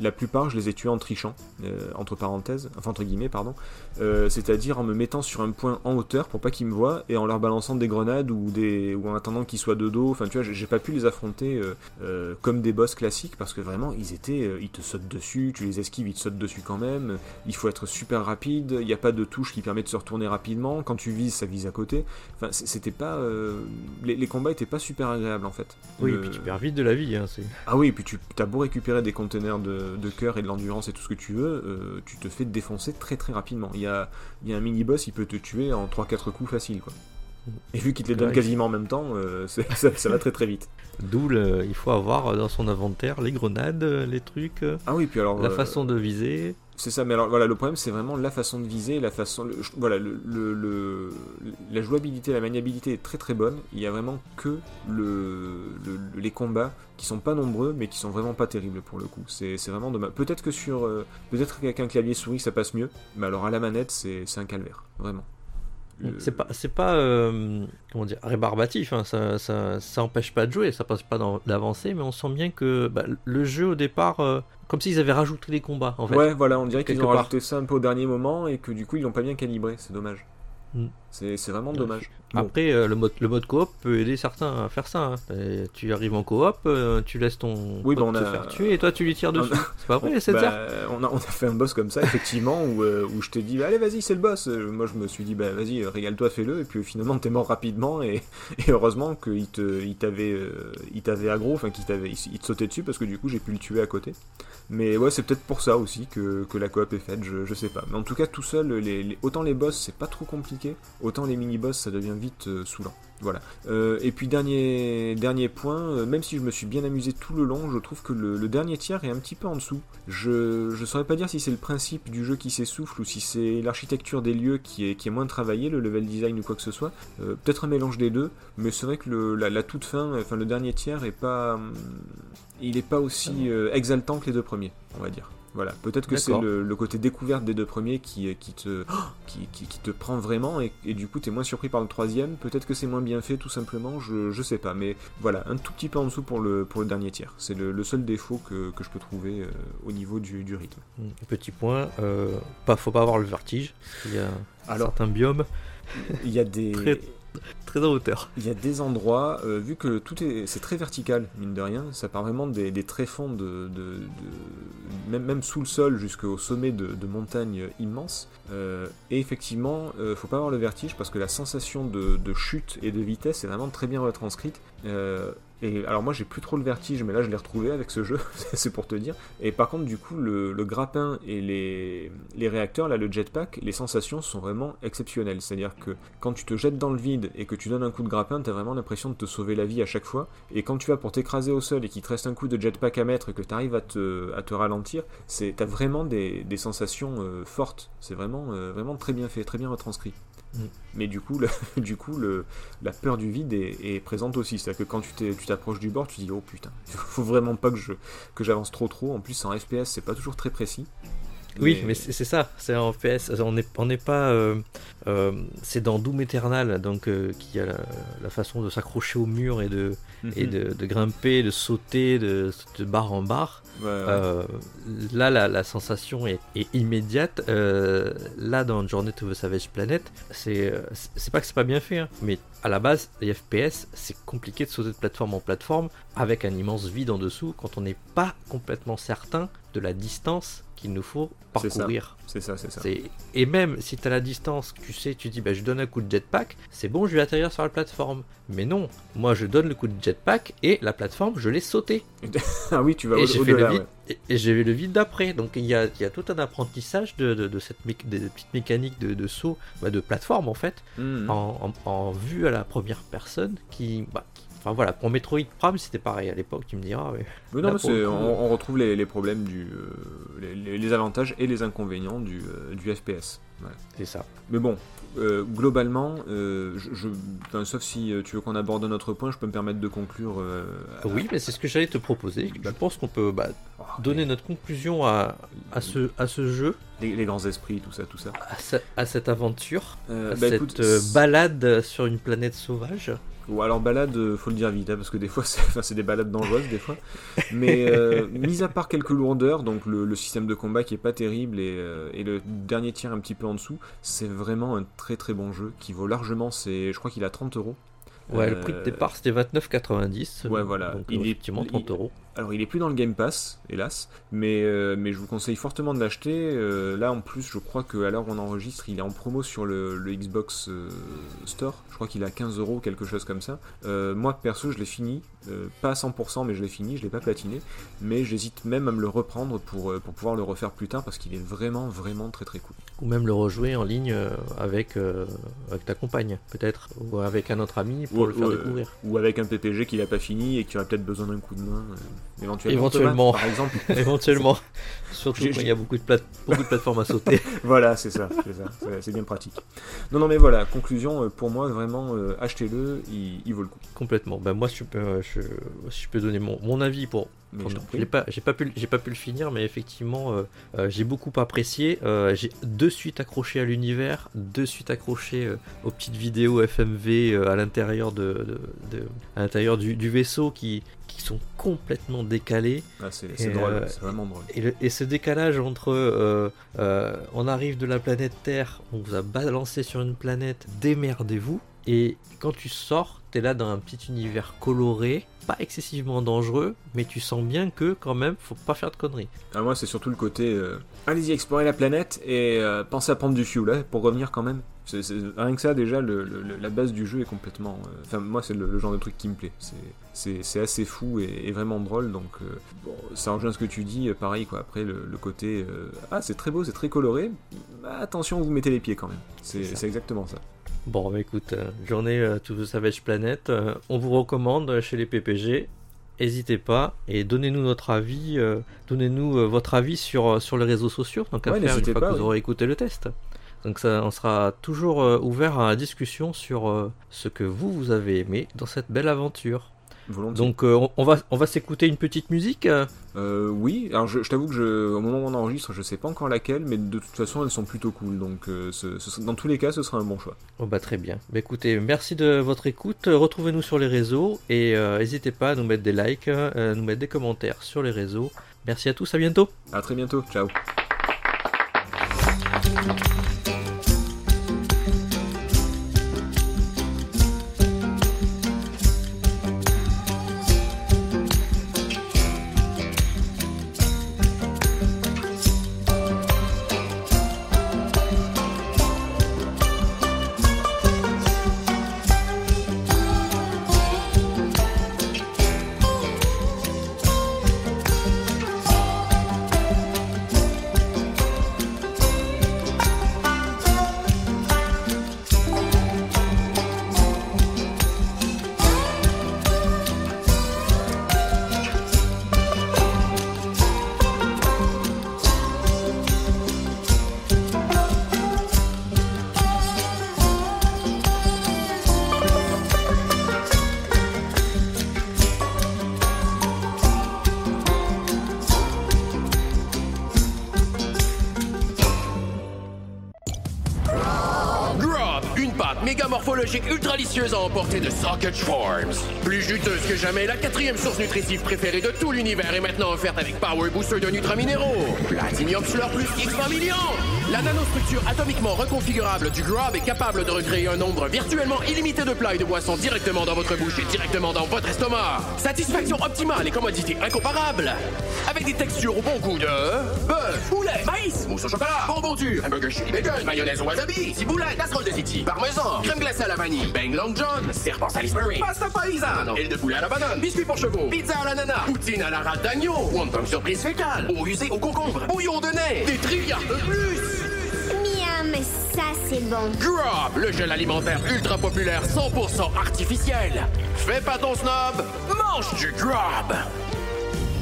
la plupart je les ai tués en trichant, entre parenthèses, enfin entre guillemets pardon, c'est-à-dire en me mettant sur un point en hauteur pour pas qu'ils me voient et en leur balançant des grenades ou, ou en attendant qu'ils soient de dos. Enfin, tu vois, j'ai- pas pu les affronter comme des boss classiques parce que vraiment, ils étaient, ils te sautent dessus, tu les esquives, ils te sautent dessus quand même. Il faut être super rapide. Il n'y a pas de touche qui permet de se retourner rapidement. Quand tu vises, ça vise à côté. Enfin, c'était pas, euh, les, les combats étaient pas super agréables en fait. Oui, Le- et puis tu perds vite de la vie. Hein, ah oui, et puis tu as beau récupérer des containers de, de cœur et de l'endurance et tout ce que tu veux, euh, tu te fais défoncer très très rapidement. Il y a, y a un mini-boss, il peut te tuer en 3-4 coups facile quoi. Et vu qu'il te les donne quasiment en même temps, euh, ça, ça va très très vite. D'où il faut avoir dans son inventaire les grenades, euh, les trucs, euh, Ah oui, puis alors... la euh, façon de viser. C'est ça, mais alors voilà, le problème c'est vraiment la façon de viser, la façon, le- voilà, le, la jouabilité, la maniabilité est très très bonne. Il y a vraiment que le, le- les combats qui sont pas nombreux, mais qui sont vraiment pas terribles pour le coup. C'est vraiment dommage. Peut-être que sur, euh, peut-être qu'avec un clavier souris ça passe mieux, mais alors à la manette c'est un calvaire, vraiment. Le- C'est pas, c'est pas euh, comment dire, rébarbatif, hein, ça, ça, ça empêche pas de jouer, ça passe pas d'avancer, mais on sent bien que bah, le jeu au départ, euh, comme s'ils avaient rajouté les combats en fait. Ouais, voilà, on dirait qu'ils ont part. rajouté ça un peu au dernier moment et que du coup ils l'ont pas bien calibré. C'est dommage. Mm. C'est c'est vraiment dommage. Après, euh, le mode, le mode coop peut aider certains à faire ça. hein. Et tu arrives en coop, euh, tu laisses ton Oui, pote bah, on te a- faire tuer et toi tu lui tires dessus. C'est pas vrai, c'est Bah, ça? on, a, on a fait un boss comme ça, effectivement, où, euh, où je t'ai dit, allez, vas-y, c'est le boss. Euh, Moi, je me suis dit, bah, vas-y, euh, régale-toi, fais-le. Et puis, finalement, t'es mort rapidement. Et, et heureusement qu'il te, il t'avait, euh, il t'avait aggro, enfin, qu'il t'avait, il, il te sautait dessus, parce que du coup, j'ai pu le tuer à côté. Mais ouais, c'est peut-être pour ça aussi que, que la coop est faite, je, je sais pas. Mais en tout cas, tout seul, les, les- autant les boss, c'est pas trop compliqué, autant les mini-boss, ça devient vite euh, saoulant. Voilà. Euh, et puis dernier, dernier point, euh, même si je me suis bien amusé tout le long, je trouve que le, dernier tiers est un petit peu en dessous. Je je saurais pas dire si c'est le principe du jeu qui s'essouffle ou si c'est l'architecture des lieux qui est, qui est moins travaillée, le level design ou quoi que ce soit. Peut-être un mélange des deux, mais c'est vrai que le, la, la toute fin, enfin le dernier tiers est pas, hum, il est pas aussi exaltant que les deux premiers, on va dire. Voilà, peut-être que c'est le, le côté découverte des deux premiers qui, qui, te, qui, qui- qui te prend vraiment et, et du coup t'es moins surpris par le troisième. Peut-être que c'est moins bien fait tout simplement, je, je sais pas. Mais voilà, un tout petit peu en dessous pour le, pour le dernier tiers. C'est le, le seul défaut que, que je peux trouver euh, au niveau du, du rythme. Mm, Petit point, euh, pas, faut pas avoir le vertige. Il y a Alors- certains biomes Il y a des, Très- très en hauteur. il y a des endroits, euh, vu que tout est, c'est très vertical mine de rien, ça part vraiment des, des tréfonds de, même, sous le sol jusqu'au sommet de, montagnes immenses. Euh, et effectivement, euh, faut pas avoir le vertige parce que la sensation de, de chute et de vitesse est vraiment très bien retranscrite. Et alors moi j'ai plus trop le vertige, mais là je l'ai retrouvé avec ce jeu, c'est pour te dire. Et par contre du coup le, grappin et les, réacteurs, là le jetpack, les sensations sont vraiment exceptionnelles. C'est-à-dire que quand tu te jettes dans le vide et que tu donnes un coup de grappin, t'as vraiment l'impression de te sauver la vie à chaque fois. Et quand tu vas pour t'écraser au sol et qu'il te reste un coup de jetpack à mettre et que tu arrives à te, ralentir, t'as vraiment des, des sensations euh, fortes. C'est vraiment, euh, vraiment très bien fait, très bien retranscrit. Mm. Mais du coup, le, du coup le, la peur du vide est, est présente aussi. C'est-à-dire que quand tu t'approches du bord, tu dis oh putain, faut vraiment pas que je que j'avance trop trop. En plus, en FPS, c'est pas toujours très précis. Oui, mais c'est ça, c'est en PS, on n'est on pas... euh, euh, c'est dans Doom Eternal, donc euh, qui a la, la façon de s'accrocher au mur et de, et Mhm. de, de grimper, de sauter de, de barre en barre. Euh, là, la, sensation est, immédiate. Euh, là, dans Journey to the Savage Planet, c'est euh, pas que c'est pas bien fait, hein, mais à la base, les FPS, c'est compliqué de sauter de plateforme en plateforme avec un immense vide en dessous quand on n'est pas complètement certain de la distance qu'il nous faut ça. parcourir. C'est ça, c'est ça. C'est- Et même si tu as la distance, tu sais, tu dis bah, je donne un coup de jetpack, c'est bon, je vais atterrir sur la plateforme. Mais non, moi je donne le coup de jetpack et la plateforme, je l'ai sautée. Ah oui, tu vas au- au-delà. ouais. et, et j'ai vu le vide d'après. Donc il y a, y a tout un apprentissage de, de, de cette mé- des petites mécaniques de, de saut, bah, de plateforme en fait, en, en- en vue à la première personne qui. bah, qui- Enfin voilà, pour Metroid Prime c'était pareil à l'époque, tu me diras. mais- non, mais coup, on, on retrouve les, les problèmes du, euh, les, les- les avantages et les inconvénients du, euh, du FPS. C'est ça. Mais bon, euh, globalement, euh, je, je- enfin, sauf si euh, tu veux qu'on aborde un autre point, je peux me permettre de conclure. euh, Oui, mais c'est ce que j'allais te proposer. Je pense qu'on peut bah, Oh, donner notre conclusion à, à, ce, à ce jeu, les, les grands esprits, tout ça, tout ça. à, ce- à cette aventure, Euh, à bah, cette écoute, euh, balade sur une planète sauvage. Ou alors balade, euh, faut le dire vite, hein, parce que des fois, c'est enfin, des balades dangereuses des fois. Mais euh, mis à part quelques lourdeurs, donc le, le système de combat qui est pas terrible et, euh, et le dernier tir un petit peu en dessous, c'est vraiment un très très bon jeu qui vaut largement. C'est, je crois qu'il a 30 euros. Ouais, le Euh, prix de départ c'était 29,90. Ouais, voilà. Donc, Il est- effectivement, 30 euros. Alors il est plus dans le Game Pass, hélas, mais, euh, mais je vous conseille fortement de l'acheter. Euh, là en plus, je crois qu'à l'heure où on enregistre, il est en promo sur le, le Xbox euh, Store. Je crois qu'il a 15 euros, quelque chose comme ça. Moi perso, je l'ai fini, pas à 100%, mais je l'ai fini, je l'ai pas platiné. Mais j'hésite même à me le reprendre pour, pour pouvoir le refaire plus tard parce qu'il est vraiment, vraiment très très cool. Ou même le rejouer en ligne avec, euh, avec ta compagne, peut-être. Ou avec un autre ami pour Ou- le faire ou, découvrir. Ou avec un PPG qu'il a pas fini et qui aurait peut-être besoin d'un coup de main. Éventuellement. Par exemple. Éventuellement. Surtout J'ai- quand il y a beaucoup de, plate- beaucoup de plateformes à sauter. Voilà, c'est ça, c'est bien pratique. Non, non, mais voilà, conclusion, euh, pour moi, vraiment, euh, achetez-le, il, il vaut le coup. Complètement. Ben moi, si je peux, euh, je, je peux donner mon, mon avis pour. Pour- l'ai pas, j'ai pas pu, le- j'ai pas pu le finir, mais effectivement, euh, euh, j'ai beaucoup apprécié. J'ai de suite accroché à l'univers, de suite accroché aux petites vidéos FMV à l'intérieur de, de- de- à l'intérieur du, du vaisseau qui, qui sont complètement décalés. Ah, c'est drôle, euh, c'est vraiment drôle. Et, le- et ce décalage entre euh, euh, on arrive de la planète Terre, on vous a balancé sur une planète, démerdez-vous. Et quand tu sors, t'es là dans un petit univers coloré, pas excessivement dangereux, mais tu sens bien que quand même, faut pas faire de conneries. Ah, moi, c'est surtout le côté, allez-y, explorer la planète et pensez à prendre du fuel, hein, pour revenir quand même. C'est- rien que ça, déjà, le- le- la base du jeu est complètement... euh, Enfin, moi, c'est le, le genre de truc qui me plaît. C'est- assez fou et, et vraiment drôle, donc euh, bon, ça rejoint ce que tu dis, euh, pareil, quoi. Après, le, côté, euh, ah, c'est très beau, c'est très coloré, bah, attention, vous mettez les pieds quand même. C'est exactement ça. Bon, bah écoute, journée to the Savage Planet, on vous recommande chez les PPG. N'hésitez pas et donnez-nous notre avis, donnez-nous votre avis sur, sur les réseaux sociaux, donc à Ouais, faire une fois pas, que vous aurez écouté le test. Donc ça, on sera toujours euh, ouvert à la discussion sur euh, ce que vous, vous avez aimé dans cette belle aventure. Volontiers. Donc euh, on- va, on va s'écouter une petite musique. euh, oui, alors je, je t'avoue que je, au moment où on enregistre, je sais pas encore laquelle, mais de toute façon elles sont plutôt cool, donc euh, ce- ce- dans tous les cas ce sera un bon choix. Oh bah très bien. Bah écoutez, merci de votre écoute. Retrouvez-nous sur les réseaux et n'hésitez pas à nous mettre des likes, à nous mettre des commentaires sur les réseaux. Merci à tous, à bientôt. À très bientôt, ciao. Morphologique ultra délicieuse à emporter de Socket Farms. Plus juteuse que jamais, la quatrième source nutritive préférée de tout l'univers est maintenant offerte avec Power Booster de nutraminéraux. Platinum Slur plus X 20 millions. La nanostructure atomiquement reconfigurable du Grub est capable de recréer un nombre virtuellement illimité de plats et de boissons directement dans votre bouche et directement dans votre estomac. Satisfaction optimale et commodité incomparable. Avec des textures au bon goût de bœuf, poulet, maïs, mousse au chocolat, bonbon dur, hamburger chili bacon, mayonnaise au wasabi, ciboulette, casserole de ziti, parmesan, crème glacée à la vanille, bang long john, serpent Salisbury, pasta paisano, aile de poulet à la banane, biscuits pour chevaux, pizza à l'ananas, poutine à la rate d'agneau, wonton surprise fécale, eau usée au concombre, bouillon de nez, des trilliards de plus. Ça c'est bon. Grub, le gel alimentaire ultra populaire 100% artificiel. Fais pas ton snob, mange du Grub.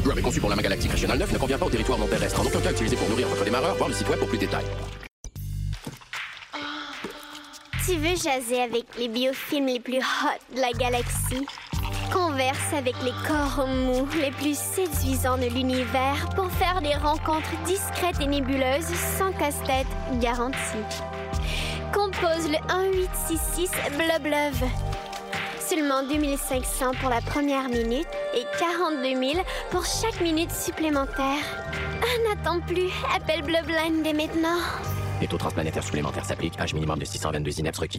Grub est conçu pour la galactique régionale 9, ne convient pas au territoire non terrestre. En aucun cas utilisé pour nourrir votre démarreur. Voir le site web pour plus de détails. Tu veux jaser avec les biofilms les plus hot de la galaxie? Converse avec les corps mous les plus séduisants de l'univers pour faire des rencontres discrètes et nébuleuses sans casse-tête garantie. Compose le 1866 Bloblove. Seulement 2500 pour la première minute et 42 000 pour chaque minute supplémentaire. Ah, n'attends plus. Appelle Bloodline dès maintenant. Les taux transplanétaires supplémentaires s'appliquent. Âge minimum de 622 INEPS requis.